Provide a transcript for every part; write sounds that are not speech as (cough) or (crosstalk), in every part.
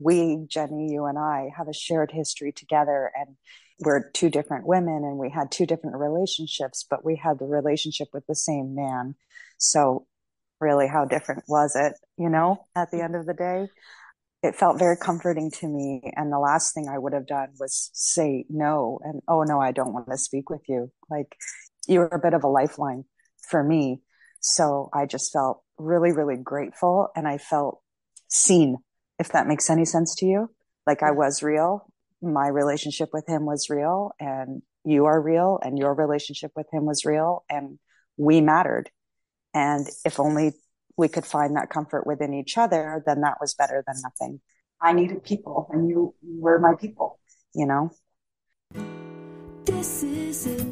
we, Jenny, you and I, have a shared history together. And we're two different women and we had two different relationships, but we had the relationship with the same man. So, really, how different was it, you know, at the end of the day? It felt very comforting to me. And the last thing I would have done was say no and, oh, no, I don't want to speak with you. Like, you were a bit of a lifeline for me. So I just felt really, really grateful and I felt seen, if that makes any sense to you. Like I was real. My relationship with him was real and you are real and your relationship with him was real and we mattered. And if only we could find that comfort within each other, then that was better than nothing. I needed people and you were my people, you know? This is it,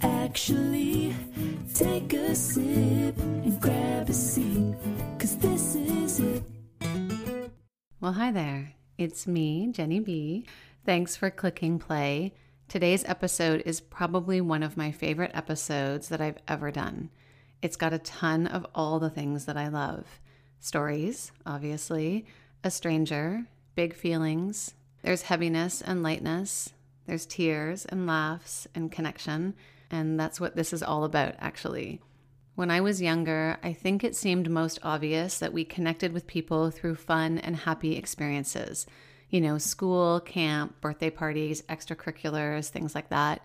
actually. Take a sip and grab a seat, cause this is it. Well, hi there. It's me, Jenny B. Thanks for clicking play. Today's episode is probably one of my favorite episodes that I've ever done. It's got a ton of all the things that I love stories, obviously, a stranger, big feelings. There's heaviness and lightness. There's tears and laughs and connection. And that's what this is all about, actually. When I was younger, I think it seemed most obvious that we connected with people through fun and happy experiences. You know, school, camp, birthday parties, extracurriculars, things like that.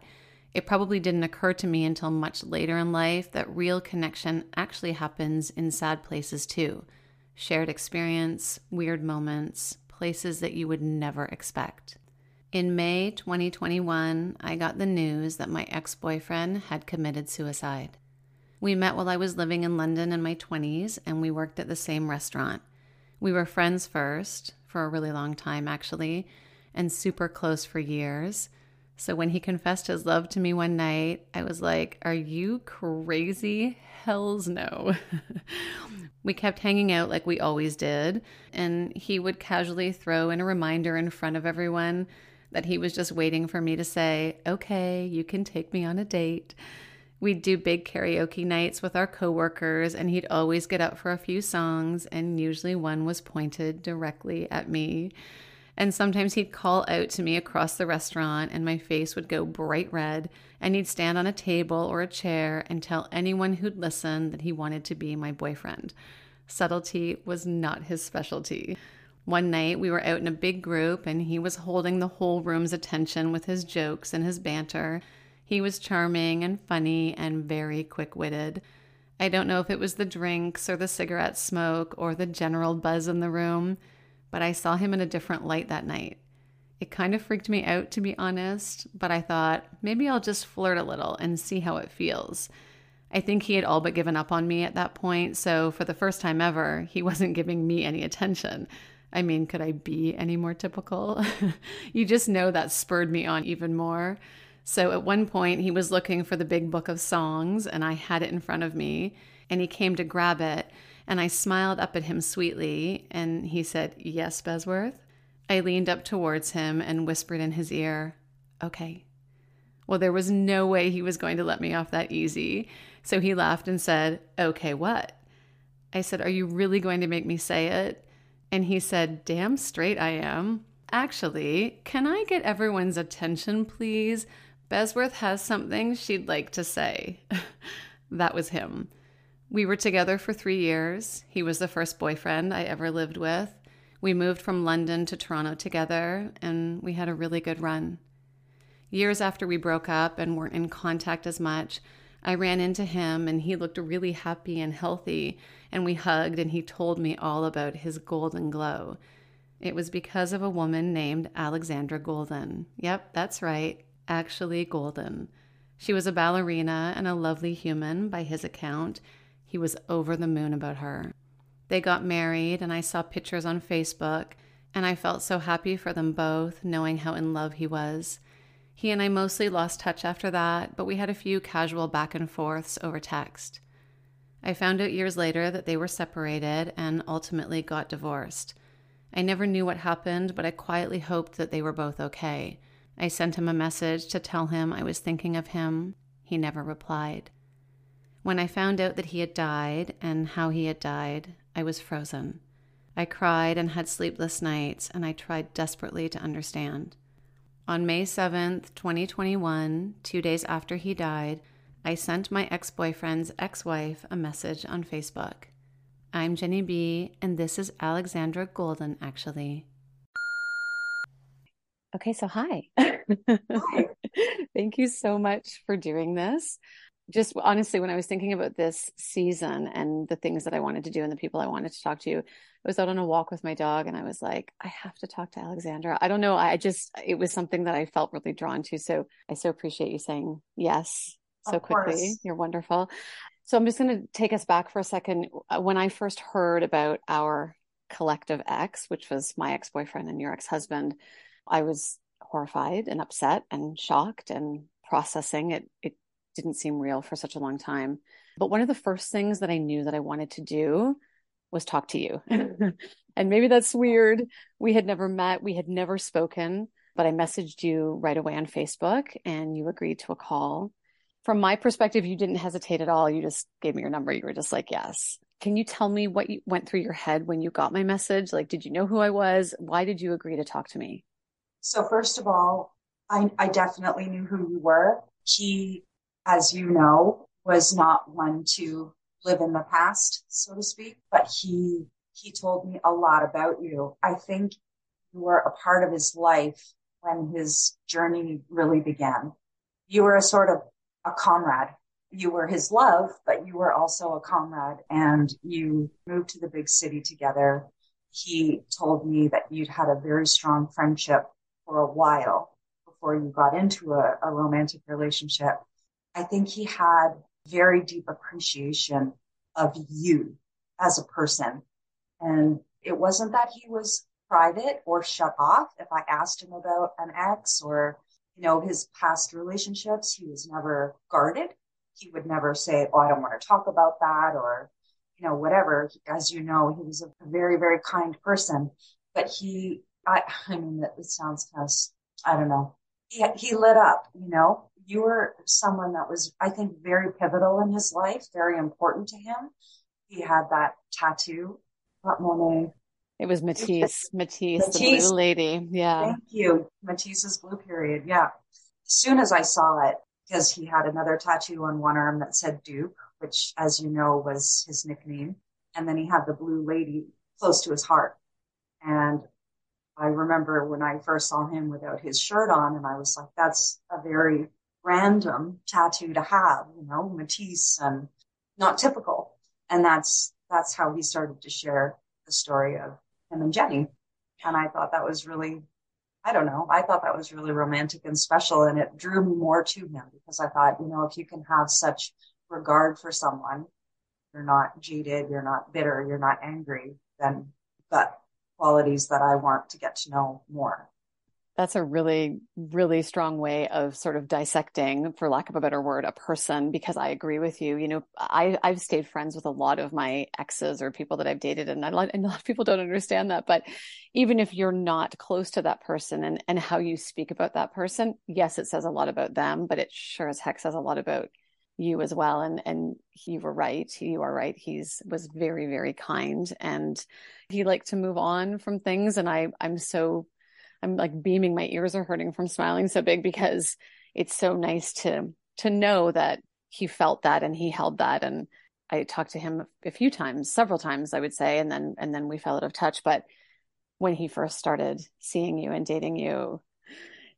It probably didn't occur to me until much later in life that real connection actually happens in sad places too. Shared experience, weird moments, places that you would never expect. In May 2021, I got the news that my ex boyfriend had committed suicide. We met while I was living in London in my 20s, and we worked at the same restaurant. We were friends first, for a really long time actually, and super close for years. So when he confessed his love to me one night, I was like, Are you crazy? Hells no. (laughs) we kept hanging out like we always did, and he would casually throw in a reminder in front of everyone that he was just waiting for me to say, okay, you can take me on a date. We'd do big karaoke nights with our coworkers, and he'd always get up for a few songs, and usually one was pointed directly at me. And sometimes he'd call out to me across the restaurant, and my face would go bright red, and he'd stand on a table or a chair and tell anyone who'd listen that he wanted to be my boyfriend. Subtlety was not his specialty. One night we were out in a big group and he was holding the whole room's attention with his jokes and his banter. He was charming and funny and very quick witted. I don't know if it was the drinks or the cigarette smoke or the general buzz in the room, but I saw him in a different light that night. It kind of freaked me out, to be honest, but I thought maybe I'll just flirt a little and see how it feels. I think he had all but given up on me at that point, so for the first time ever, he wasn't giving me any attention. I mean, could I be any more typical? (laughs) you just know that spurred me on even more. So at one point, he was looking for the big book of songs, and I had it in front of me, and he came to grab it. And I smiled up at him sweetly, and he said, Yes, Besworth. I leaned up towards him and whispered in his ear, Okay. Well, there was no way he was going to let me off that easy. So he laughed and said, Okay, what? I said, Are you really going to make me say it? And he said, Damn straight I am. Actually, can I get everyone's attention, please? Besworth has something she'd like to say. (laughs) that was him. We were together for three years. He was the first boyfriend I ever lived with. We moved from London to Toronto together, and we had a really good run. Years after we broke up and weren't in contact as much, I ran into him and he looked really happy and healthy, and we hugged and he told me all about his golden glow. It was because of a woman named Alexandra Golden. Yep, that's right, actually Golden. She was a ballerina and a lovely human by his account. He was over the moon about her. They got married, and I saw pictures on Facebook, and I felt so happy for them both, knowing how in love he was. He and I mostly lost touch after that, but we had a few casual back and forths over text. I found out years later that they were separated and ultimately got divorced. I never knew what happened, but I quietly hoped that they were both okay. I sent him a message to tell him I was thinking of him. He never replied. When I found out that he had died and how he had died, I was frozen. I cried and had sleepless nights, and I tried desperately to understand. On May 7th, 2021, two days after he died, I sent my ex boyfriend's ex wife a message on Facebook. I'm Jenny B, and this is Alexandra Golden, actually. Okay, so hi. hi. (laughs) Thank you so much for doing this. Just honestly, when I was thinking about this season and the things that I wanted to do and the people I wanted to talk to, I was out on a walk with my dog and I was like, I have to talk to Alexandra. I don't know. I just, it was something that I felt really drawn to. So I so appreciate you saying yes so of quickly. Course. You're wonderful. So I'm just going to take us back for a second. Uh, when I first heard about our collective ex, which was my ex boyfriend and your ex husband, I was horrified and upset and shocked and processing it. It didn't seem real for such a long time. But one of the first things that I knew that I wanted to do was talk to you. (laughs) and maybe that's weird. We had never met, we had never spoken, but I messaged you right away on Facebook and you agreed to a call. From my perspective, you didn't hesitate at all. You just gave me your number. You were just like, yes. Can you tell me what you went through your head when you got my message? Like, did you know who I was? Why did you agree to talk to me? So first of all, I, I definitely knew who you were. He, as you know, was not one to live in the past, so to speak, but he, he told me a lot about you. I think you were a part of his life when his journey really began. You were a sort of a comrade. You were his love, but you were also a comrade and you moved to the big city together. He told me that you'd had a very strong friendship for a while before you got into a, a romantic relationship. I think he had very deep appreciation of you as a person. And it wasn't that he was private or shut off. If I asked him about an ex or, you know, his past relationships, he was never guarded. He would never say, Oh, I don't want to talk about that or, you know, whatever. As you know, he was a very, very kind person, but he I, I mean, it sounds kind of, I don't know. He, he lit up, you know, you were someone that was, I think, very pivotal in his life, very important to him. He had that tattoo, not Monet. It was Matisse, Matisse, (laughs) Matisse, the blue lady. Yeah. Thank you. Matisse's blue period. Yeah. As soon as I saw it, because he had another tattoo on one arm that said Duke, which, as you know, was his nickname. And then he had the blue lady close to his heart. And I remember when I first saw him without his shirt on, and I was like, that's a very random tattoo to have, you know, Matisse and not typical. And that's, that's how he started to share the story of him and Jenny. And I thought that was really, I don't know, I thought that was really romantic and special. And it drew me more to him because I thought, you know, if you can have such regard for someone, you're not jaded, you're not bitter, you're not angry, then but qualities that I want to get to know more. That's a really, really strong way of sort of dissecting, for lack of a better word, a person, because I agree with you. You know, I, I've stayed friends with a lot of my exes or people that I've dated, and a lot, and a lot of people don't understand that. But even if you're not close to that person and, and how you speak about that person, yes, it says a lot about them, but it sure as heck says a lot about you as well. And and you were right. You are right. He's was very, very kind and he liked to move on from things. And I I'm so I'm like beaming, my ears are hurting from smiling so big because it's so nice to to know that he felt that and he held that. And I talked to him a few times, several times, I would say, and then and then we fell out of touch. But when he first started seeing you and dating you,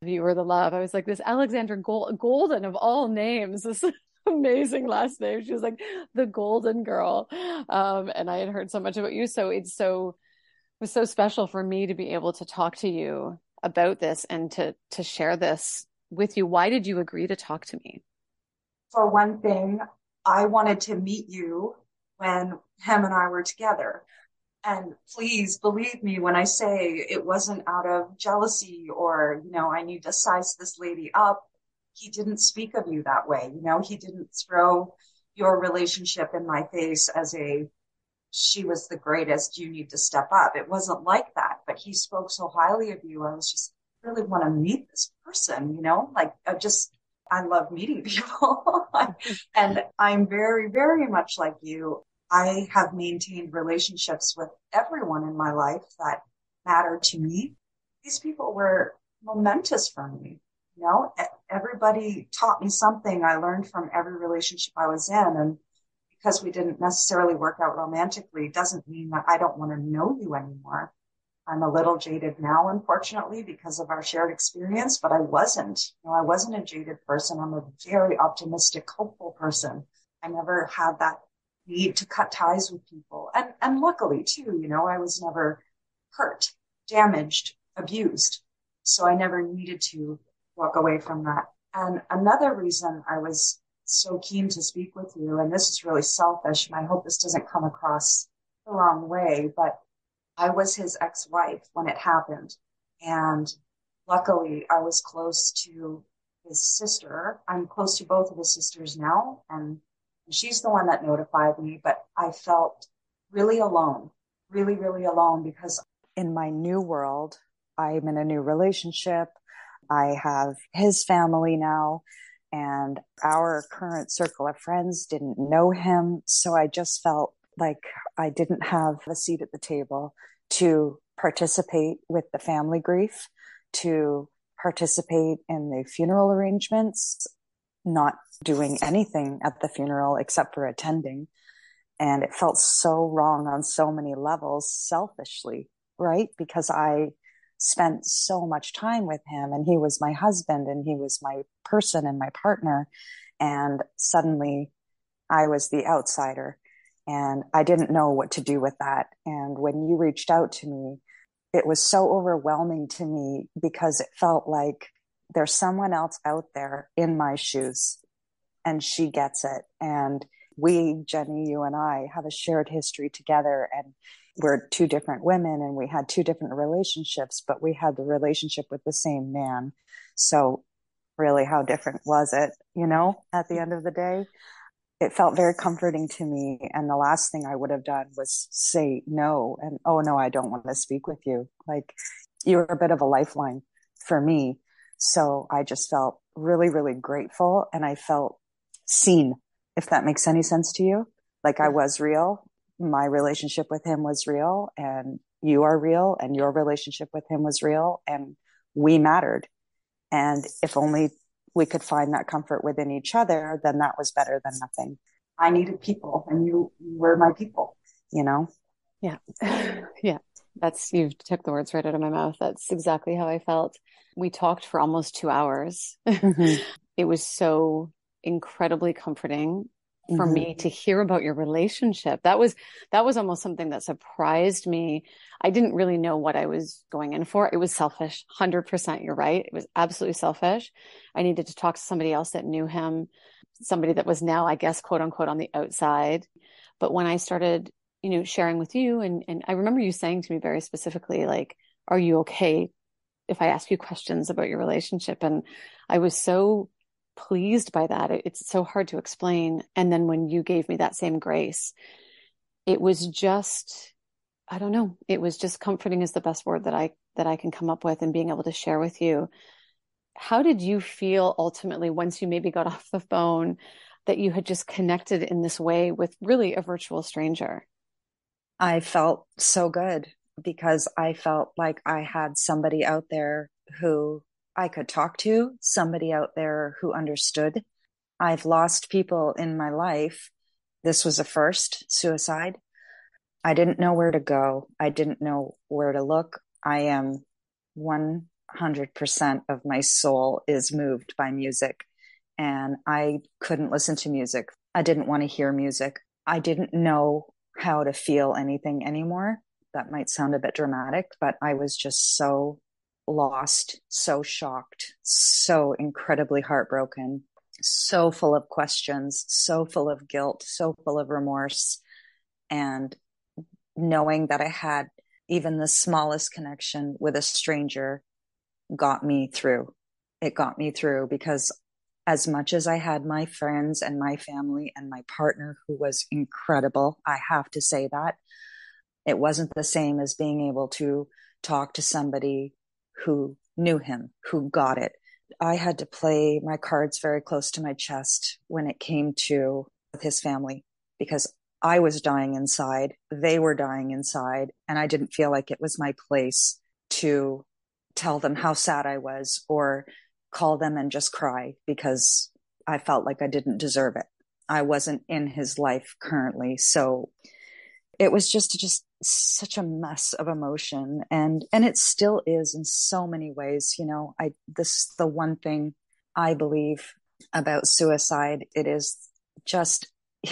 you were the love. I was like, this Alexandra Gold- Golden of all names. This (laughs) amazing last name. She was like the golden girl. Um, and I had heard so much about you. So it's so, it was so special for me to be able to talk to you about this and to, to share this with you. Why did you agree to talk to me? For one thing, I wanted to meet you when him and I were together. And please believe me when I say it wasn't out of jealousy or, you know, I need to size this lady up he didn't speak of you that way. You know, he didn't throw your relationship in my face as a, she was the greatest, you need to step up. It wasn't like that, but he spoke so highly of you. I was just really want to meet this person, you know, like I just, I love meeting (laughs) people and I'm very, very much like you. I have maintained relationships with everyone in my life that mattered to me. These people were momentous for me. You know, everybody taught me something I learned from every relationship I was in. And because we didn't necessarily work out romantically doesn't mean that I don't want to know you anymore. I'm a little jaded now, unfortunately, because of our shared experience, but I wasn't. You know, I wasn't a jaded person. I'm a very optimistic, hopeful person. I never had that need to cut ties with people. And and luckily too, you know, I was never hurt, damaged, abused. So I never needed to walk away from that. And another reason I was so keen to speak with you, and this is really selfish, and I hope this doesn't come across the wrong way, but I was his ex wife when it happened. And luckily, I was close to his sister. I'm close to both of his sisters now, and she's the one that notified me, but I felt really alone, really, really alone because in my new world, I'm in a new relationship. I have his family now and our current circle of friends didn't know him. So I just felt like I didn't have a seat at the table to participate with the family grief, to participate in the funeral arrangements, not doing anything at the funeral except for attending. And it felt so wrong on so many levels, selfishly, right? Because I spent so much time with him and he was my husband and he was my person and my partner. And suddenly I was the outsider and I didn't know what to do with that. And when you reached out to me, it was so overwhelming to me because it felt like there's someone else out there in my shoes and she gets it. And we, Jenny, you and I have a shared history together and we're two different women and we had two different relationships, but we had the relationship with the same man. So really how different was it, you know, at the end of the day? It felt very comforting to me. And the last thing I would have done was say no and, oh no, I don't want to speak with you. Like you're a bit of a lifeline for me. So I just felt really, really grateful and I felt seen, if that makes any sense to you. Like I was real. My relationship with him was real and you are real and your relationship with him was real and we mattered. And if only we could find that comfort within each other, then that was better than nothing. I needed people and you, were my people, you know? Yeah. (laughs) yeah. That's, you've took the words right out of my mouth. That's exactly how I felt. We talked for almost two hours. Mm-hmm. (laughs) it was so incredibly comforting for mm-hmm. me to hear about your relationship. That was that was almost something that surprised me. I didn't really know what I was going in for. It was selfish. 100% you're right. It was absolutely selfish. I needed to talk to somebody else that knew him, somebody that was now I guess quote unquote on the outside. But when I started, you know, sharing with you and and I remember you saying to me very specifically like are you okay if I ask you questions about your relationship and I was so pleased by that. it's so hard to explain. And then when you gave me that same grace, it was just, I don't know, it was just comforting is the best word that I, that I can come up with and being able to share with you. How did you feel ultimately once you maybe got (laughs) off the phone that you had just connected in this way with really a virtual stranger? I felt so good because I felt like I had somebody out there who I could talk to, somebody out there who understood. I've lost people in my life. This was a first suicide. I didn't know where to go. I didn't know where to look. I am 100% of my soul is moved by music. And I couldn't listen to music. I didn't want to hear music. I didn't know how to feel anything anymore. That might sound a bit dramatic, but I was just so lost, so shocked, so incredibly heartbroken, so full of questions, so full of guilt, so full of remorse. And knowing that I had even the smallest connection with a stranger got me through. It got me through because as much as I had my friends and my family and my partner who was incredible, I have to say that it wasn't the same as being able to talk to somebody who knew him, who got it. I had to play my cards very close to my chest when it came to his family because I was dying inside, they were dying inside, and I didn't feel like it was my place to tell them how sad I was or call them and just cry because I felt like I didn't deserve it. I wasn't in his life currently. So it was just to just such a mess of emotion and and it still is in so many ways you know i this the one thing i believe about suicide it is just (laughs)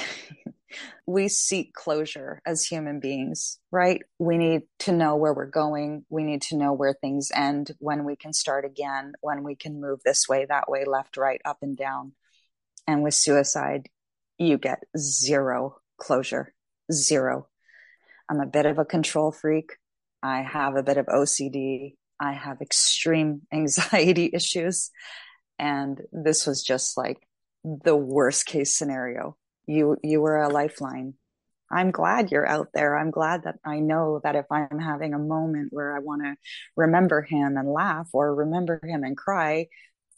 we seek closure as human beings right? We need to know where we're going. We need to know where things end when we can start again when we can move this way that way left right up and down. And with suicide you get zero closure zero I'm a bit of a control freak. I have a bit of OCD. I have extreme (laughs) anxiety issues. And this was just like the worst case scenario. You, you were a lifeline. I'm glad you're out there. I'm glad that I know that if I'm having a moment where I want to remember him and laugh or remember him and cry,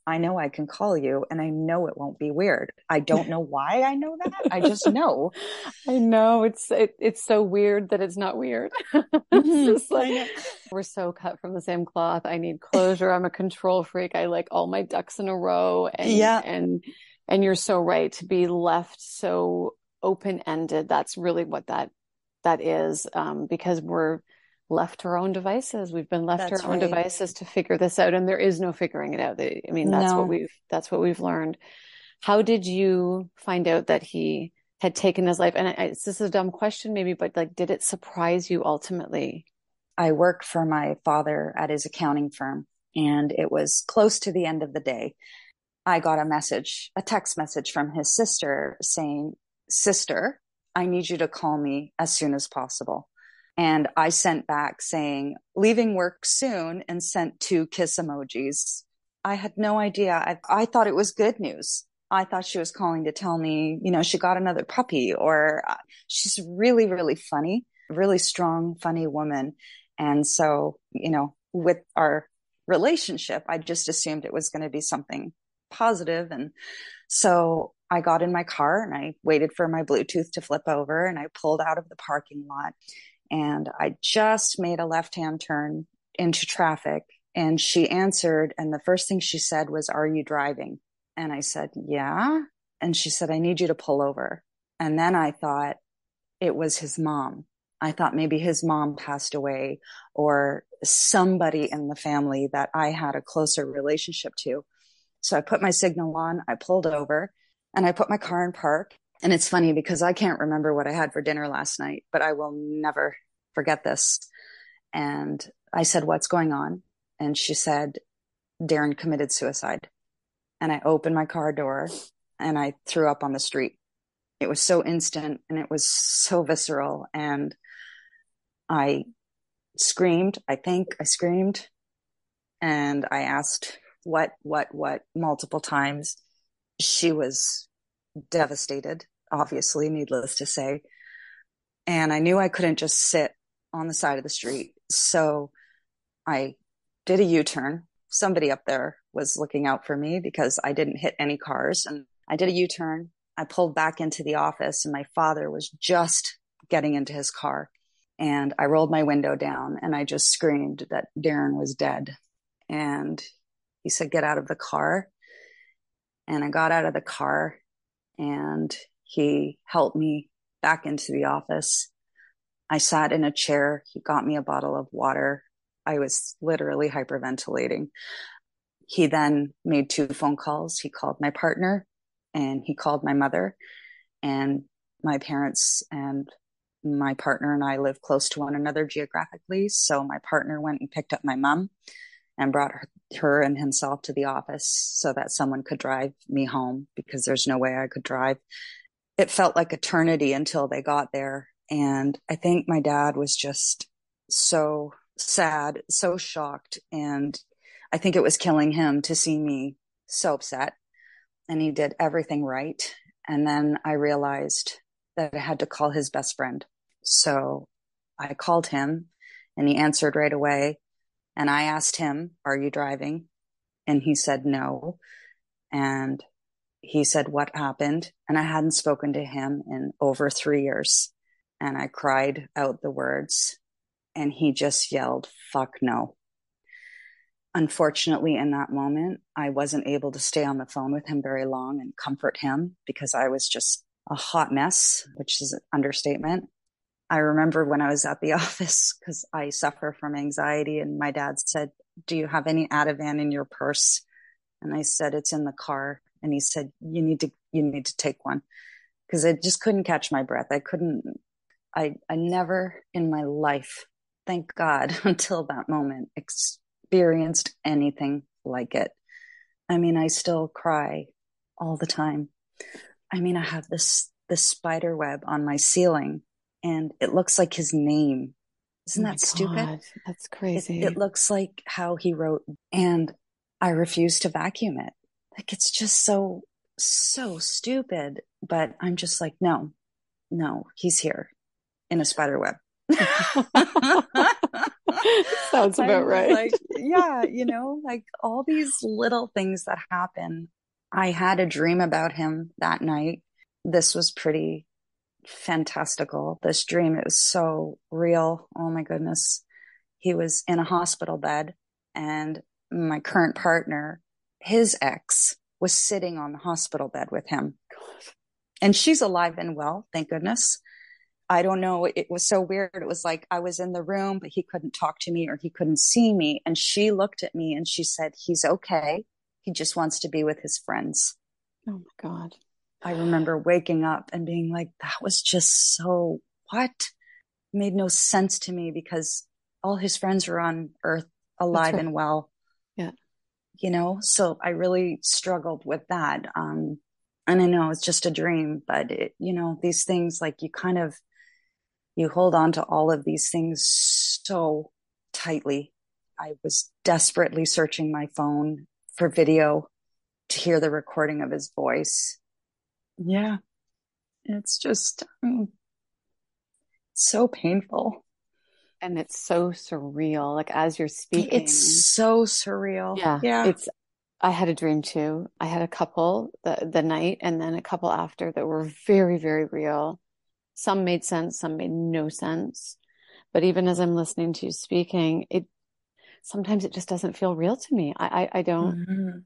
I know I can call you and I know it won't be weird. I (laughs) don't know why I know that. I just know. (laughs) I know it's it, it's so weird that it's not weird. (laughs) Mm-hmm. it's like we're so cut from the same cloth. I need closure. I'm a control freak. I like all my ducks in a row and yeah. and and you're so right to be left so open-ended. That's really what that that is um, because we're left to our own devices. We've been left that's to our right. own devices to figure this out, and there is no figuring it out. I mean, that's no. what we've that's what we've learned. How did you find out that he had taken his life? And I, this is a dumb question, maybe, but like, did it surprise you ultimately? I worked for my father at his accounting firm, and it was close to the end of the day. I got a message, a text message from his sister saying, Sister, I need you to call me as soon as possible. And I sent back saying, leaving work soon and sent two kiss emojis. I had no idea. I, I thought it was good news. I thought she was calling to tell me, you know, she got another puppy or uh, she's really, really funny, really strong, funny woman. And so, you know, with our relationship, I just assumed it was going to be something positive. And so I got in my car and I waited for my Bluetooth to flip over and I pulled out of the parking lot and I just made a left hand turn into traffic. And she answered, and the first thing she said was, Are you driving? And I said, Yeah. And she said, I need you to pull over. And then I thought it was his mom. I thought maybe his mom passed away or somebody in the family that I had a closer relationship to. So I put my signal on, I pulled over, and I put my car in park. And it's funny because I can't remember what I had for dinner last night, but I will never forget this. And I said, What's going on? And she said, Darren committed suicide. And I opened my car door and I threw up on the street. It was so instant and it was so visceral. And I screamed. I think I screamed. And I asked, What, what, what, multiple times. She was devastated obviously, needless to say. And I knew I couldn't just sit on the side of the street. So I did a U turn. Somebody up there was looking out for me because I didn't hit any cars. And I did a U turn. I pulled back into the office, and my father was just getting into his car. And I rolled my window down and I just screamed that Darren was dead. And he said, Get out of the car. And I got out of the car and he helped me back into the office. I sat in a chair. He got me a bottle of water. I was literally hyperventilating. He then made two phone calls. He called my partner and he called my mother and my parents and my partner and I live close to one another geographically. So my partner went and picked up my mom and brought her, and himself to the office so that someone could drive me home because there's no way I could drive it felt like eternity until they got there. And I think my dad was just so sad, so shocked. And I think it was killing him to see me so upset. And he did everything right. And then I realized that I had to call his best friend. So I called him and he answered right away. And I asked him, Are you driving? And he said no. And he said, What happened? And I hadn't spoken to him in over three years. And I cried out the words, and he just yelled, Fuck no. Unfortunately, in that moment, I wasn't able to stay on the phone with him very long and comfort him because I was just a hot mess, which is an understatement. I remember when I was at the (laughs) office because I suffer from anxiety, and my dad said, Do you have any Ativan in your purse? And I said, It's in the car. And he said, You need to, you need to take one. Because I just couldn't catch my breath. I couldn't, I, I never in my life, thank God, (laughs) until that moment, experienced anything like it. I mean, I still cry all the time. I mean, I have this this spider web on my ceiling, and it looks like his name. Isn't oh that stupid? God, that's crazy. It, it looks like how he wrote, and I refuse to vacuum it. Like it's just so so stupid. But I'm just like, no, no, he's here in a spider web. (laughs) Sounds about right. Like, yeah, you know, like all these little things that happen. I had a dream about him that night. This was pretty fantastical. This dream, it was so real. Oh my goodness. He was in a hospital bed and my current partner, his ex was sitting on the hospital bed with him. And she's alive and well, thank goodness. I don't know. It was so weird. It was like I was in the room, but he couldn't talk to me or he couldn't see me. And she looked at me and she said, He's okay. He just wants to be with his friends. Oh my God. I remember waking up and being like, That was just so what? It made no sense to me because all his friends were on earth alive right. and well. Yeah. You know, so I really struggled with that. Um, and I know it's just a dream, but it, you know, these things like you kind of you hold on to all of these things so tightly. I was desperately searching my phone for video to hear the recording of his voice. Yeah. It's just um, so painful. And it's so surreal. Like as you're speaking, it's so surreal. Yeah. Yeah. It's, I had a dream too. I had a couple the, the night and then a couple after that were very, very real some made sense, some made no sense. But even as I'm listening to you speaking, it sometimes it just doesn't feel real to me. I I, I don't, mm-hmm.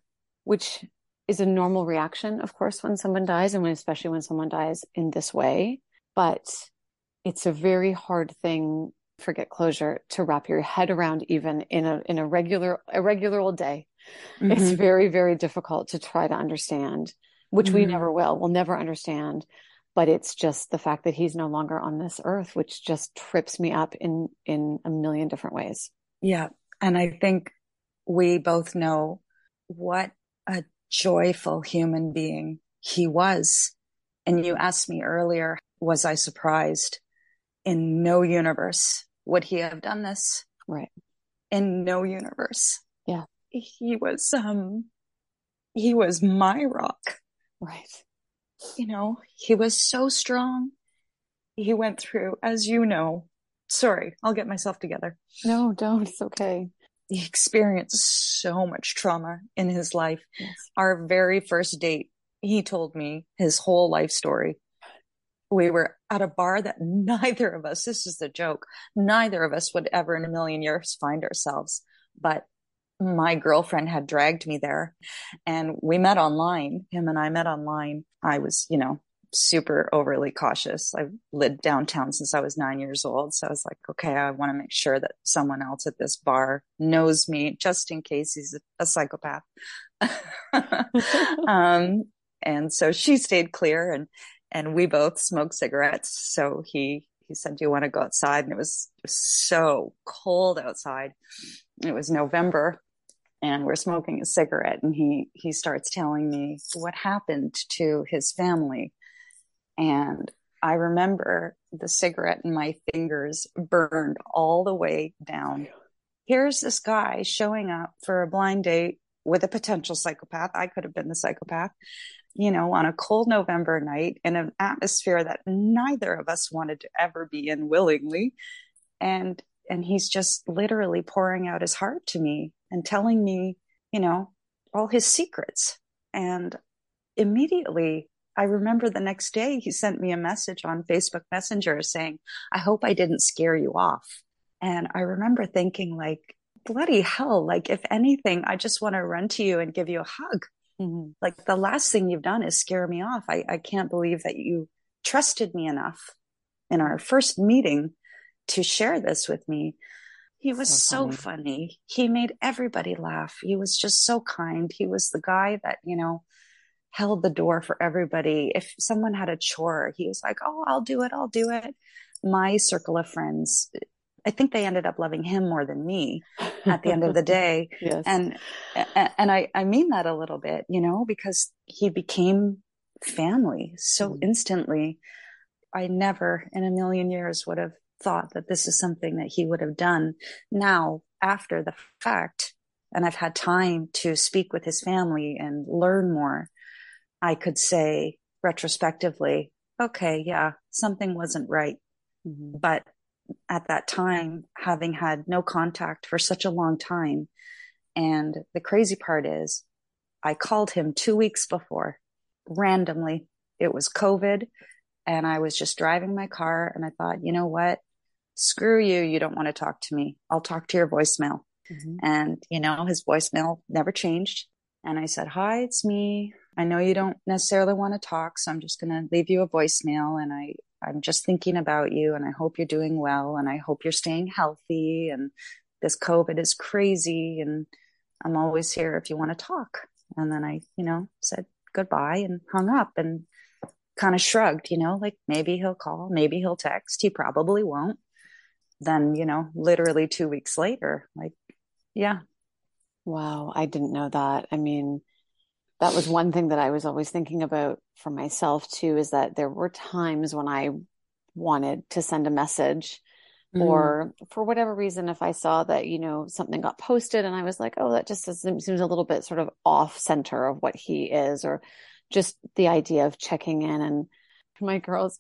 which is a normal reaction, of course, when someone dies, and when especially when someone dies in this way. But it's a very hard thing for get closure to wrap your head around even in a in a regular a regular old day. Mm-hmm. It's very, very difficult to try to understand, which mm-hmm. we never will. We'll never understand but it's just the fact that he's no longer on this earth which just trips me up in in a million different ways yeah and i think we both know what a joyful human being he was and you asked me earlier was i surprised in no universe would he have done this right in no universe yeah he was um he was my rock right you know, he was so strong. He went through, as you know, sorry, I'll get myself together. No, don't. It's okay. He experienced so much trauma in his life. Yes. Our very first date, he told me his whole life story. We were at a bar that (laughs) neither of us, this is the joke, neither of us would ever in a million years find ourselves. But my girlfriend had dragged me there and we met online. Him and I met online. I was, you know, super overly cautious. I lived downtown since I was nine years old. So I was like, okay, I want to make sure that someone else at this bar knows me just in case he's a psychopath. (laughs) (laughs) um, and so she stayed clear and, and we both smoked cigarettes. So he, he said, do you want to go outside? And it was, it was so cold outside. It was November and we're smoking a cigarette and he he starts telling me what happened to his family and i remember the cigarette in my fingers burned all the way down here's this guy showing up for a blind date with a potential psychopath i could have been the psychopath you know on a cold november night in an atmosphere that neither of us wanted to ever be in willingly and and he's just literally pouring out his heart to me and telling me, you know, all his secrets. And immediately I remember the next day he sent me a message on Facebook Messenger saying, I hope I didn't scare you off. And I remember thinking, like, bloody hell, like, if anything, I just want to run to you and give you a hug. Mm-hmm. Like, the last thing you've done is scare me off. I, I can't believe that you trusted me enough in our first meeting to share this with me. He was so, so funny. funny. He made everybody laugh. He was just so kind. He was the guy that, you know, held the door for everybody. If someone had a chore, he was like, Oh, I'll do it. I'll do it. My circle of friends, I think they ended up loving him more than me at the end of the (laughs) day. yes. And, and I, I mean that a little bit, you know, because he became family so mm instantly. I never in a million years would have thought that this is something that he would have done now after the fact. And I've had time to speak with his family and learn more. I could say retrospectively, okay, yeah, something wasn't right. Mm-hmm. But at that time, having had no contact for such a long time, and the crazy part is, I called him two weeks before randomly. It was COVID, and I was just driving my car, and I thought, you know what? Screw you. You don't want to talk to me. I'll talk to your voicemail. Mm-hmm. And, you know, his voicemail never changed. And I said, Hi, it's me. I know you don't necessarily want to talk, so I'm just going to leave you a voicemail and I I'm just thinking about you and I hope you're doing well and I hope you're staying healthy and this COVID is crazy and I'm always here if you want to talk. And then I, you know, said goodbye and hung up and kind of shrugged, you know, like maybe he'll call, maybe he'll text. He probably won't. Then, you know, literally two weeks later, like, yeah. Wow. I didn't know that. I mean, that was one thing that I was always thinking about for myself too is that there were times when I wanted to send a message mm. or for whatever reason if I saw that you know something got posted and I was like oh that just seems a little bit sort of off center of what he is or just the idea of checking in and (laughs) my girls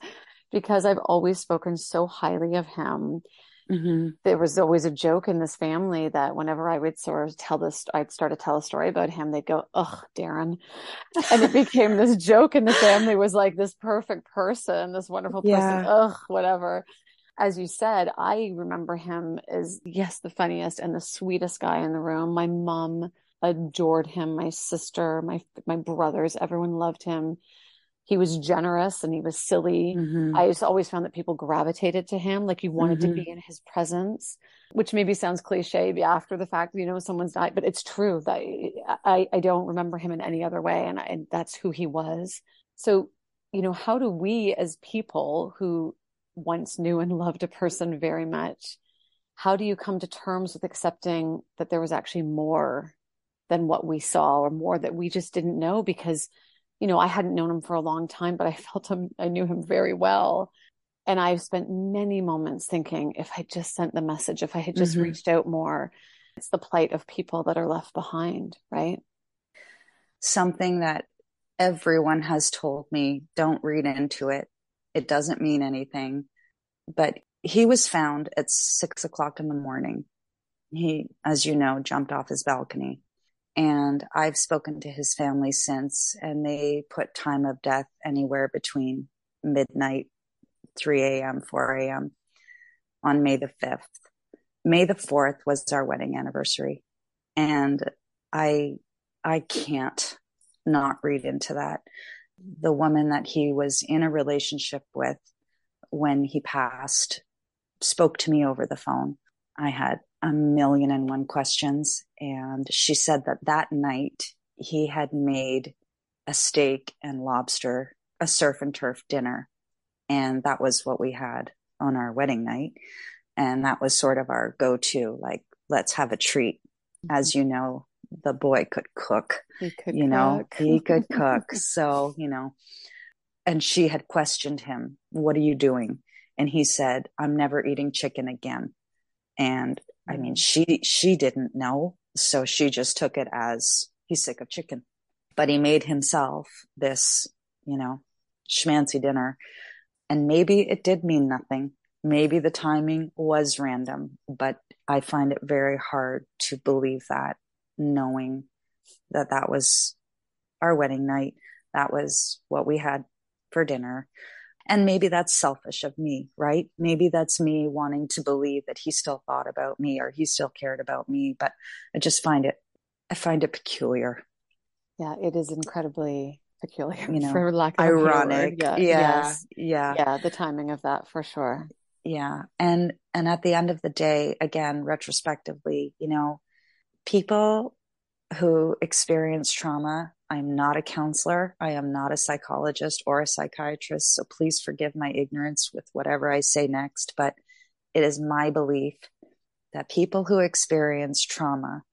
because I've always spoken so highly of him Mm-hmm. There was always a joke in this family that whenever I would sort of tell this, I'd start to tell a story about him, they'd go, "Ugh, Darren," and it (laughs) became this joke in the family was like this perfect person, this wonderful person. Yeah. Ugh, whatever. As you said, I remember him as yes, the funniest and the sweetest guy in the room. My mom adored him. My sister, my my brothers, everyone loved him he was generous and he was silly. Mm-hmm. I just always found that people gravitated to him, like you wanted mm-hmm. to be in his presence, which maybe sounds cliche after the fact, you know, someone's died, but it's true that I, I don't remember him in any other way. And, I, and that's who he was. So, you know, how do we as people who once knew and loved a person very much, how do you come to terms with accepting that there was actually more than what we saw or more that we just didn't know because you know, I hadn't known him for a long time, but I (laughs) felt him, I knew him very well. And I've spent many moments thinking if I just sent the message, if I had just mm-hmm. reached out more, it's the plight of people that are left behind, right? Something that everyone has told me don't read into it. It doesn't mean anything. But he was found at six o'clock in the morning. He, as you know, jumped off his balcony. And I've spoken to his family since, and they put time of death anywhere between midnight, 3 a.m., 4 a.m. on May the 5th. May the 4th was our wedding anniversary. And I, I can't not read into that. The woman that he was in a relationship with when he passed spoke to me over the phone. I had a million and one questions. And she said that that night he had made a steak and lobster, a surf and turf dinner. And that was what we had on our wedding night. And that was sort of our go to, like, let's have a treat. Mm-hmm. As you know, the boy could cook. He could you cook. know, he could (laughs) cook. so, you know, and she had questioned him, What are you doing? And he said, I'm never eating chicken again. And I mean, she, she didn't know. So she just took it as he's sick of chicken, but he made himself this, you know, schmancy dinner. And maybe it did mean nothing. Maybe the timing was random, but I find it very hard to believe that knowing that that was our wedding night. that was what we had for dinner. And maybe that's selfish of me, right? Maybe that's me wanting to believe that he still thought about me or he still cared about me. But I just find it, I find it peculiar. Yeah, it is incredibly peculiar, you know, (laughs) for lack of ironic. Yeah, yeah, yes. yeah, yeah. The timing of that for sure. Yeah, and and at the end of the day, again, retrospectively, you know, people who experience trauma. I'm not a counselor. I am not a psychologist or a psychiatrist. So please forgive my ignorance with whatever I say next. But it is my belief that people who experience trauma,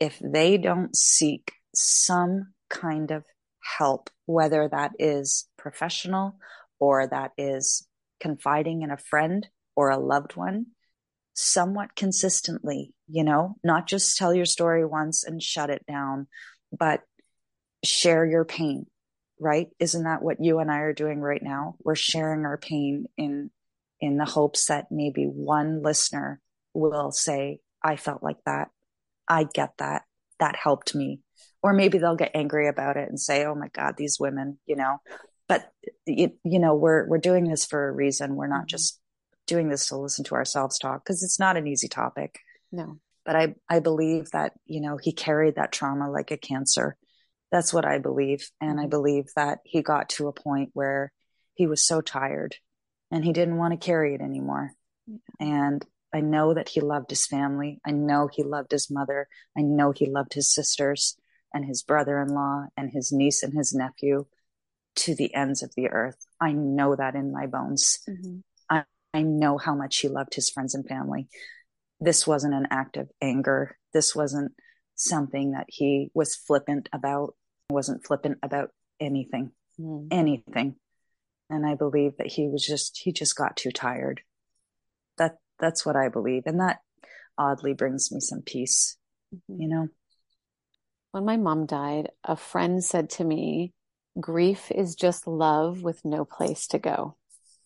if they don't seek some kind of help, whether that is professional or that is confiding in a friend or a loved one, somewhat consistently, you know, not just tell your story once and shut it down, but share your pain, right? Isn't that what you and I are doing right now? We're sharing our pain in in the hopes that maybe one listener will say, I felt like that. I get that. That helped me or maybe they'll get angry about it and say oh my god these women you know but you, you know we're we're doing this for a reason we're not mm-hmm. just doing this to listen to ourselves talk because it's not an easy topic no but i i believe that you know he carried that trauma like a cancer that's what i believe and i mm-hmm. believe that he got to a point where he was so tired and he didn't want to carry it anymore yeah. and I know that he loved his family. I know he loved his mother. I know he loved his sisters and his brother in law and his niece and his nephew to the ends of the earth. I know that in my bones. Mm-hmm. I, I know how much he loved his friends and family. This wasn't an act of anger. This wasn't something that he was flippant about, wasn't flippant about anything, mm. anything. And I believe that he was just, he just got too tired. That, that's what I believe. And that oddly brings me some peace, mm-hmm. you know? when my mom died, a friend said to me, grief is just love with no place to go.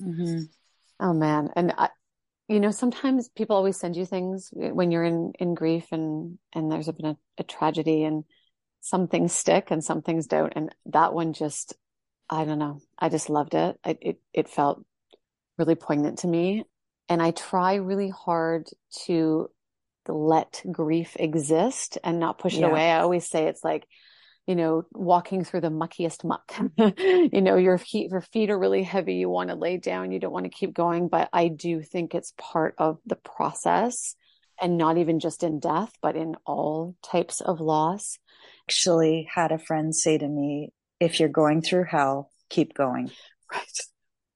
Mm-hmm. Oh man. And I, you know, sometimes people always send you things when you're in, in grief and, and there's been a, a tragedy and some things stick and some things don't. And that one just, I don't know. I just loved it. I, it, it felt really poignant to me. And I try really hard to let grief exist and not push yeah. it away. I always say it's like, you know, walking through the muckiest muck. (laughs) you know, your feet, your feet are really heavy. You want to lay down. You don't want to keep going. But I do think it's part of the process and not even just in death, but in all types of loss. Actually had a friend say to me, if you're going through hell, keep going. Right.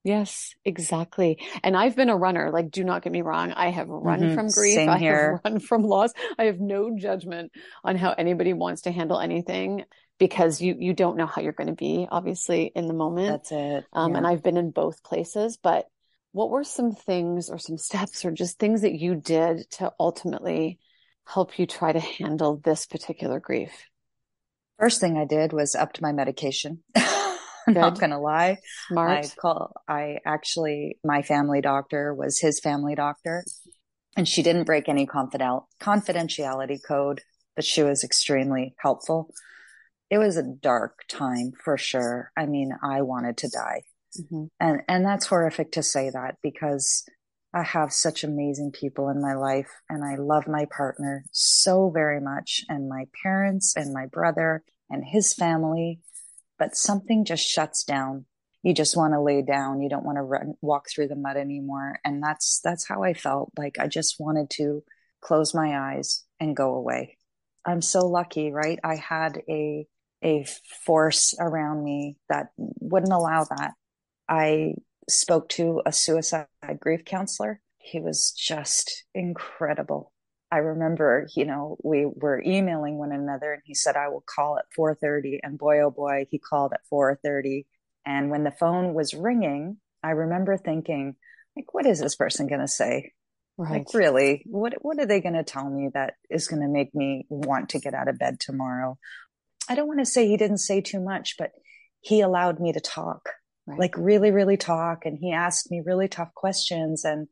Yes, exactly. And I've been a runner. Like, do not get me wrong. I have run mm-hmm. from grief. Same I here. have run from loss. I have no judgment on how anybody wants to handle anything because you you don't know how you're going to be, obviously, in the moment. That's it. Um, yeah. And I've been in both places. But what were some things or some steps or just things that you did to ultimately help you try to handle this particular grief? First thing I did was upped my medication. (laughs) I'm (laughs) not going to lie. Smart. I call, I actually, my family doctor was his family doctor and she didn't break any confidel- confidentiality code, but she was extremely helpful. It was a dark time for sure. I mean, I wanted to die. Mm-hmm. And, and that's horrific to say that because I have such amazing people in my life and I love my partner so very much and my parents and my brother and his family but something just shuts down. You just want to lay down. You don't want to run, walk through the mud anymore. And that's, that's how I felt. Like I just wanted to close my eyes and go away. I'm so lucky, right? I had a, a force around me that wouldn't allow that. I spoke to a suicide grief counselor. He was just incredible. I remember, you know, we were emailing one another and he said, I will call at 4.30. And boy, oh boy, he called at 4.30. And when the phone was ringing, I remember thinking, like, what is this person going to say? Right. Like, really, what, what are they going to tell me that is going to make me want to get out of bed tomorrow? I don't want to say he didn't say too much, but he allowed me to talk, right. like really, really talk. And he asked me really tough questions and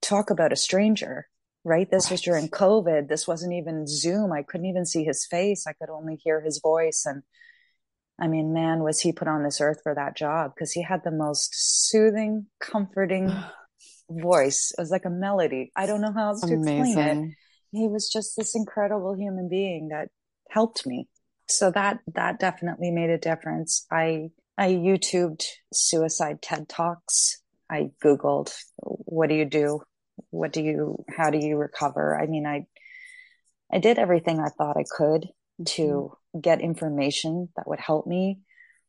talk about a stranger right? This right. was during COVID. This wasn't even Zoom. I couldn't even see his face. I could only hear his voice. And I mean, man, was he put on this earth for that job because he had the most soothing, comforting (sighs) voice. It was like a melody. I don't know how else to Amazing. explain it. He was just this incredible human being that helped me. So that that definitely made a difference. I I YouTubed suicide TED Talks. I Googled, what do you do? What do you, how do you recover? I mean, I, I did everything I thought I could to mm-hmm. get information that would help me.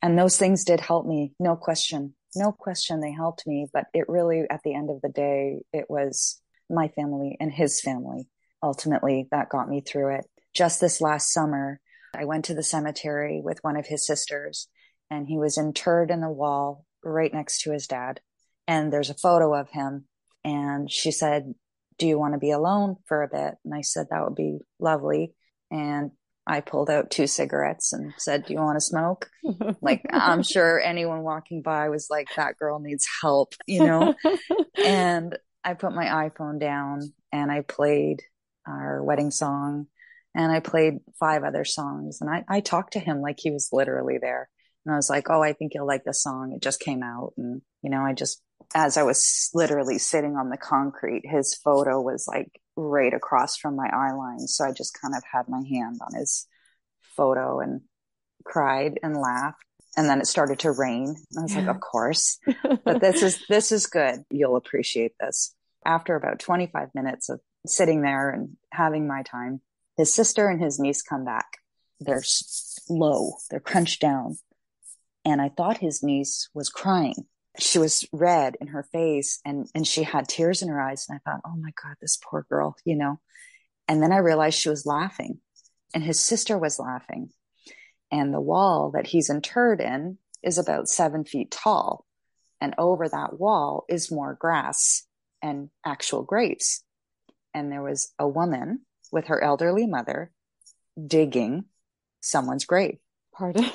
And those things did help me. No question. No question. They helped me. But it really, at the end of the day, it was my family and his family ultimately that got me through it. Just this last summer, I went to the cemetery with one of his sisters and he was interred in the wall right next to his dad. And there's a photo of him. And she said, Do you want to be alone for a bit? And I said, That would be lovely. And I pulled out two cigarettes and said, Do you want to smoke? (laughs) like, I'm sure anyone walking by was like, That girl needs help, you know? (laughs) and I put my iPhone down and I played our wedding song and I played five other songs. And I, I talked to him like he was literally there. And I was like, oh, I think you'll like this song. It just came out. And, you know, I just, as I was literally sitting on the concrete, his photo was like right across from my eye line. So I just kind of had my hand on his photo and cried and laughed. And then it started to rain. I was like, of course, (laughs) but this is, this is good. You'll appreciate this. After about 25 minutes of sitting there and having my time, his sister and his niece come back. They're low. They're crunched down and I thought his niece was crying. She was red in her face and, and she had tears in her eyes. And I thought, oh my God, this poor girl, you know. And then I realized she was laughing and his sister was laughing. And the wall that he's interred in is about seven feet tall. And over that wall is more grass and actual graves. And there was a woman with her elderly mother digging someone's grave. Pardon?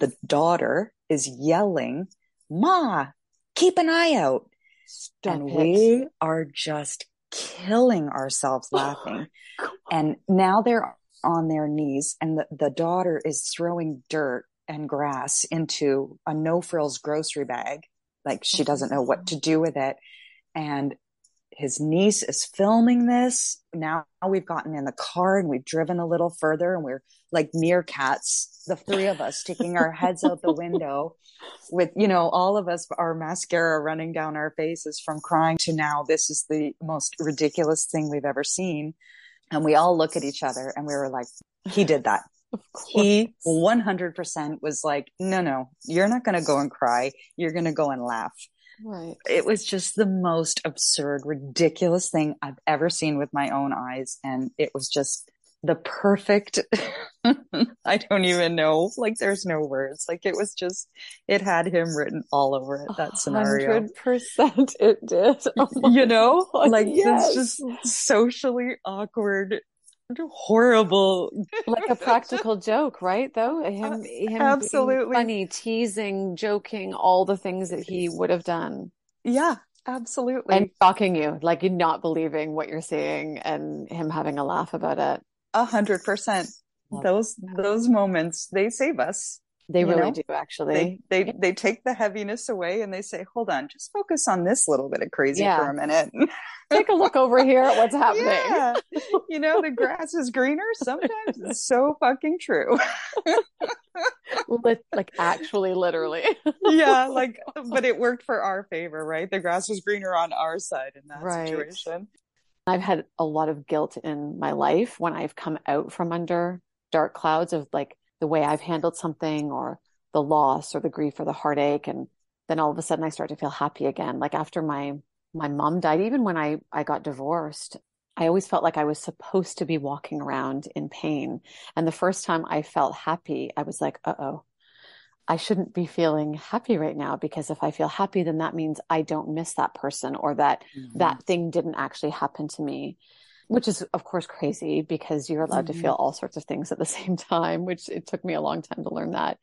the daughter is yelling, Ma, keep an eye out. Stop and it. we are just killing ourselves (gasps) laughing. and now they're on their knees, and the, the daughter is throwing dirt and grass into a no frills grocery bag. Like she doesn't know what to do with it. And his niece is filming this. Now we've gotten in the car and we've driven a little further and we're like meerkats, the three of us sticking our heads out the window with, you know, all of us, our mascara running down our faces from crying to now this is the most ridiculous thing we've ever seen. And we all look at each other and we were like, he did that. He 100% was like, no, no, you're not going to go and cry. You're going to go and laugh. Right. It was just the most absurd, ridiculous thing I've ever seen with my own eyes. And it was just the perfect, (laughs) I don't even know. Like there's no words. Like it was just, it had him written all over it, that scenario. 100% it did. (laughs) Oh you know, God, like yes. this just socially awkward horrible like a practical joke right though? (laughs) Him, him absolutely. funny teasing joking all the things that he would have done. Yeah absolutely. And shocking you like you not believing what you're seeing and him having a laugh about it. A hundred percent. Those those moments they save us they really know? do actually. They, they they take the heaviness away and they say, "Hold on, just focus on this little bit of crazy yeah. for a minute. (laughs) take a look over here at what's happening." Yeah. (laughs) You know, the grass is greener. Sometimes it's so fucking true. (laughs) like actually, literally. yeah, oh like, but it worked for our favor, right? The grass was greener on our side in that right. situation. I've had a lot of guilt in my life when I've come out from under dark clouds of like the way I've handled something or the loss or the grief or the heartache. And then all of a sudden I start to feel happy again. Like after my, my mom died, even when I, I got divorced, I always felt like I was supposed to be walking around in pain. And the first time I felt happy, I was like, uh oh, I shouldn't be feeling happy right now because if I feel happy, then that means I don't miss that person or that mm-hmm. that thing didn't actually happen to me which is of course crazy because you're allowed mm-hmm. to feel all sorts of things at the (laughs) same time which it took me a long time to learn that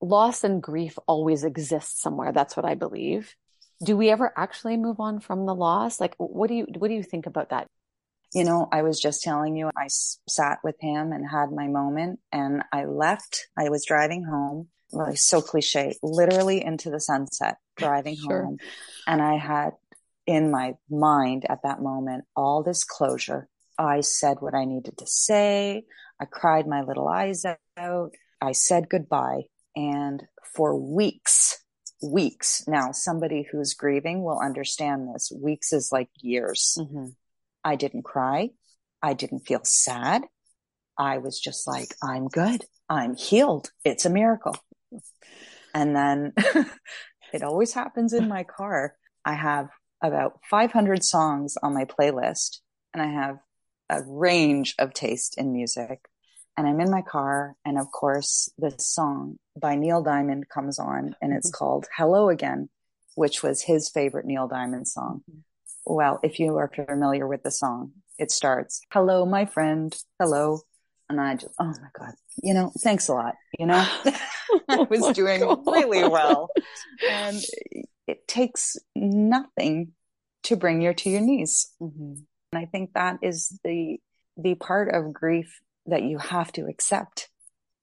loss and grief always exist somewhere that's what i believe do we ever actually move on from the loss like what do you what do you think about that You know, I was just telling you, I sat with him and had my moment and I left. I was driving home, really so cliche, literally into the sunset, driving sure. home. And I had in my mind at that moment all this closure. I said what I needed to say. I cried my little eyes out. I said goodbye. And for weeks, weeks. Now, somebody who's grieving will understand this. Weeks is like years. Mm-hmm. I didn't cry. I didn't feel sad. I was just like, I'm good. I'm healed. It's a miracle. And then (laughs) it always happens in my car. I have about 500 songs on my playlist and I have a range of taste in music and I'm in my car. And of course, this song by Neil Diamond comes on and it's mm-hmm. called Hello Again, which was his favorite Neil Diamond song. Mm-hmm. Well, if you are familiar with the song, it starts, Hello, my friend. Hello. And I just, oh my God, you know, thanks a lot. You know, (laughs) I was (laughs) oh doing God. really well. And it takes nothing to bring you to your knees. Mm-hmm. And I think that is the, the part of grief that you have to accept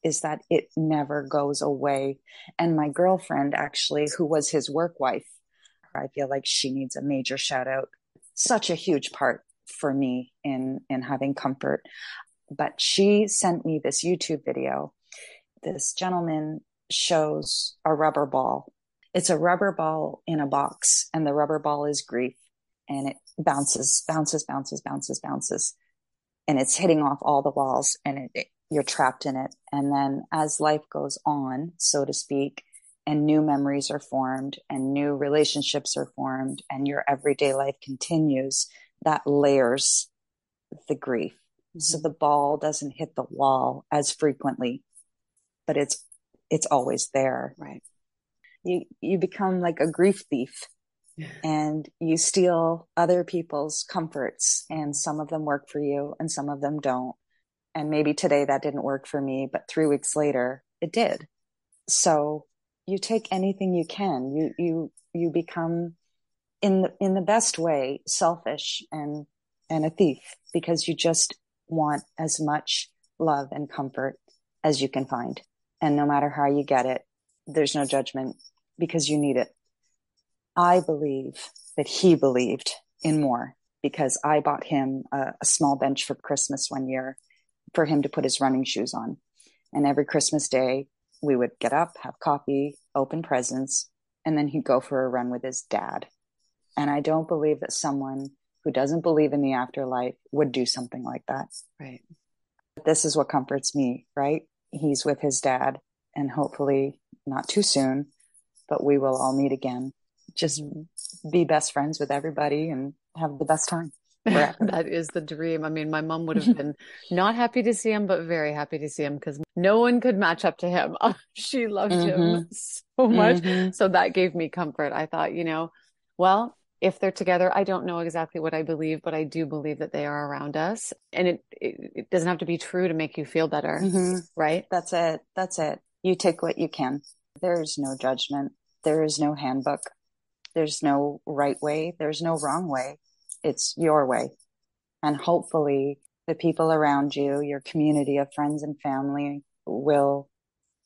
is that it never goes away. And my girlfriend, actually, who was his work wife, I feel like she needs a major shout out. Such a huge part for me in, in having comfort. But she sent me this YouTube video. This gentleman shows a rubber ball. It's a rubber ball in a box, and the rubber ball is grief. And it bounces, bounces, bounces, bounces, bounces and it's hitting off all the walls and it, it, you're trapped in it. And then as life goes on, so to speak, and new memories are formed and new relationships are formed and your everyday life continues, that layers the grief. Mm-hmm. So the ball doesn't hit the wall as frequently, but it's, it's always there. Right. You, you become like a grief thief and you steal other people's comforts and some of them work for you and some of them don't. And maybe today that didn't work for me, but three weeks later it did. So you take anything you can. You, you, you become in the, in the best way selfish and, and a thief because you just want as much love and comfort as you can find. And no matter how you get it, there's no judgment because you need it. I believe that he believed in more because I bought him a, a, small bench for Christmas one year for him to put his running shoes on. And every Christmas day, we would get up, have coffee, open presents, and then he'd go for a run with his dad. And I don't believe that someone who doesn't believe in the afterlife would do something like that. Right. This is what comforts me, right? He's with his dad and hopefully not too soon, but we will all meet again just be best friends with everybody and have the best time. (laughs) that is the dream. I mean, my mom would have been not happy to see him, but very happy to see him because no one could match up to him. (laughs) she loved mm-hmm. him (laughs) so much. Mm-hmm. So that gave me comfort. I thought, you know, well, if they're together, I don't know exactly what I believe, but I do believe that they are around us. And it, it, it doesn't have to be true to make you feel better. Mm-hmm. Right. That's it. That's it. You take what you can. There is no judgment. There is no handbook. There's no right way. There's no wrong way. It's your way. And hopefully the people around you, your community of friends and family will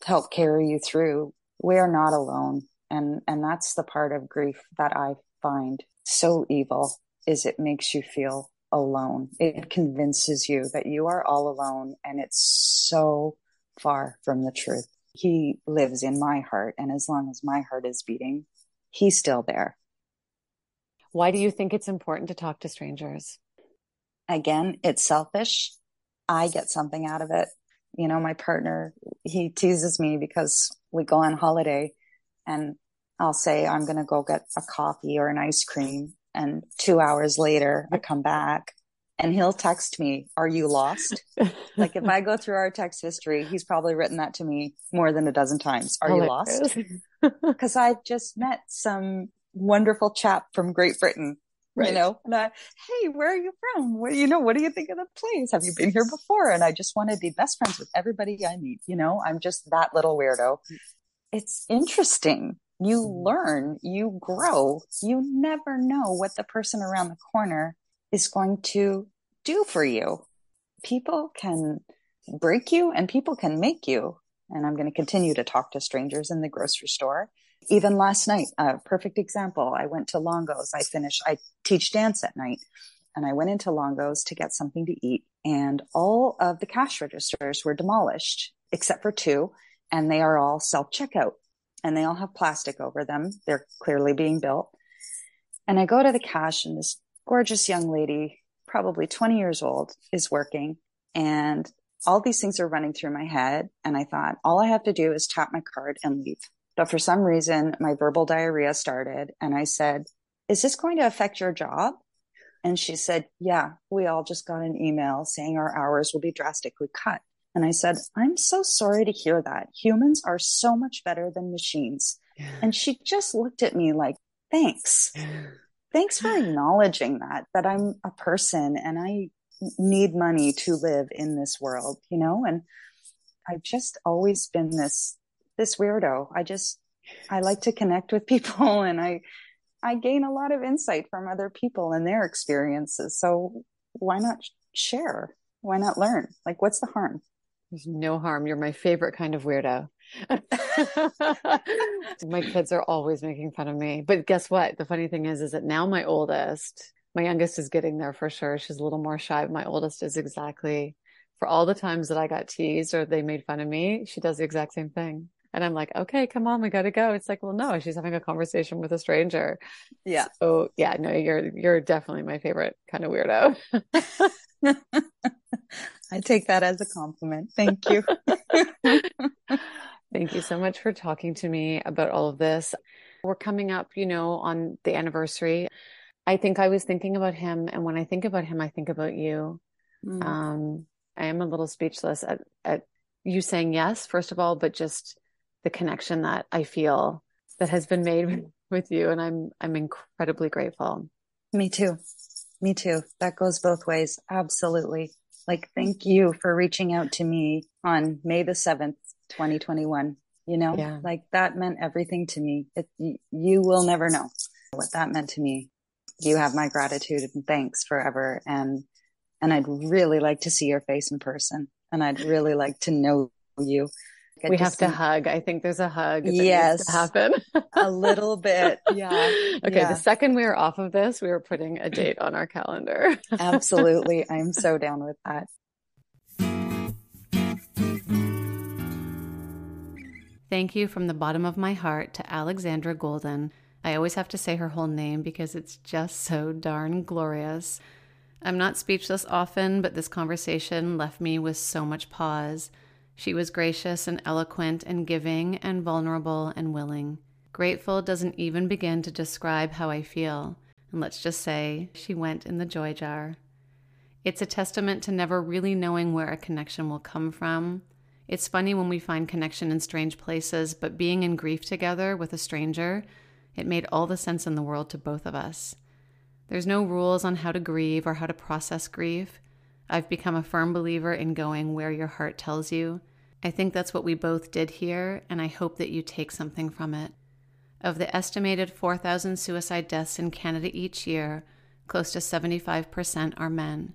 help carry you through. We are not alone. And, and that's the part of grief that I find so evil is it makes you feel alone. It convinces you that you are all alone and it's so far from the truth. He lives in my heart. And as long as my heart is beating, he's still there. Why do you think it's important to talk to strangers? Again, it's selfish. I get something out of it. You know, my partner, he teases me because we go on holiday and I'll say, I'm going to go get a coffee or an ice cream. And two hours later, I come back and he'll text me, Are you lost? (laughs) like if I go through our text history, he's probably written that to me more than a dozen times. Are you lost? (laughs) Because I just met some wonderful chap from Great Britain. Right. You know, and I, hey, where are you from? What, you know, what do you think of the place? Have you been here before? And I just want to be best friends with everybody I meet. You know, I'm just that little weirdo. It's interesting. You mm. learn, you grow. You never know what the person around the corner is going to do for you. People can break you and people can make you. And I'm going to continue to talk to strangers in the grocery store. Even last night, a perfect example. I went to Longo's. I finished, I teach dance at night and I went into Longo's to get something to eat and all of the cash registers were demolished except for two and they are all self checkout and they all have plastic over them. They're clearly being built. And I go to the cash and this gorgeous young lady, probably 20 years old, is working and all these things are running through my head. And I thought, all I have to do is tap my card and leave. But for some reason, my verbal diarrhea started and I said, is this going to affect your job? And she said, yeah, we all just got an email saying our hours will be drastically cut. And I said, I'm so sorry to hear that. Humans are so much better than machines. And she just looked at me like, thanks. Thanks for acknowledging that, that I'm a person and I need money to live in this world, you know? And I've just always been this, this weirdo. I just, I like to connect with (laughs) people and I, I gain a lot of insight from other people and their experiences. So why not share? Why not learn? Like, what's the harm? There's no harm. You're my favorite kind of weirdo. (laughs) my kids are always making fun of me. But guess what? The funny thing is, is that now my oldest, my youngest is getting there for sure. She's a little more shy. But My oldest is exactly for all the times that I got teased or they made fun of me, she does the exact same thing. And I'm like, okay, come on, we got to go. It's like, well, no, she's having a conversation with a stranger. Yeah. So yeah, no, you're, you're definitely my favorite kind of weirdo. (laughs) I take that as a compliment. Thank you. (laughs) Thank you so much for talking to me about all of this. We're coming up, you know, on the anniversary. I think I was thinking about him. And when I think about him, I think about you. Mm. Um, I am a little speechless at, at you saying yes, first of all, but just the connection that I feel that has been made (laughs) with you. And I'm, I'm incredibly grateful. Me too. Me too. That goes both ways. Absolutely. Like, thank you for reaching out to me on May the 7th, 2021. You know, yeah. like that meant everything to me. It, you will never know what that meant to me. You have my gratitude and thanks forever. And, and I'd really like to see your face in person and I'd really like to know you we have to hug. I think there's a hug. yes, happen a little (laughs) bit. Yeah. okay. Yeah. The second we are off of this, we are putting a date on our calendar. (laughs) Absolutely, I'm so down with that. Thank you from the bottom of my heart to Alexandra Golden. I always have to say her whole name because it's just so darn glorious. I'm not speechless often, but this conversation left me with so much pause. She was gracious and eloquent and giving and vulnerable and willing. Grateful doesn't even begin to describe how I feel, and let's just say she went in the joy jar. It's a testament to never really knowing where a connection will come from. It's funny when we find connection in strange places, but being in grief together with a stranger, it made all the sense in the world to both of us. There's no rules on how to grieve or how to process grief. I've become a firm believer in going where your heart tells you. I think that's what we both did here, and I hope that you take something from it. Of the estimated 4,000 suicide deaths in Canada each year, close to 75% are men.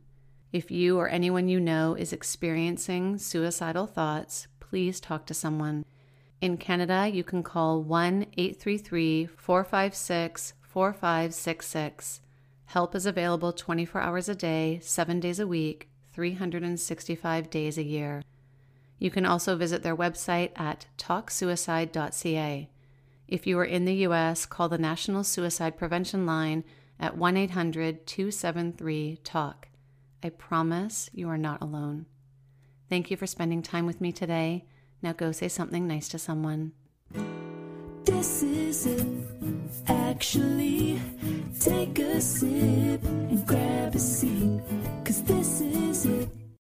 If you or anyone you know is experiencing suicidal thoughts, please talk to someone. In Canada, you can call 1 833 456 4566 Help is available 24 hours a day, 7 days a week, 365 days a year. You can also visit their website at talksuicide.ca. If you are in the U.S., call the National Suicide Prevention Line at 1 800 273 TALK. I promise you are not alone. Thank you for spending time with me today. Now go say something nice to someone. This is it, actually. Take a sip and grab a seat, cause this is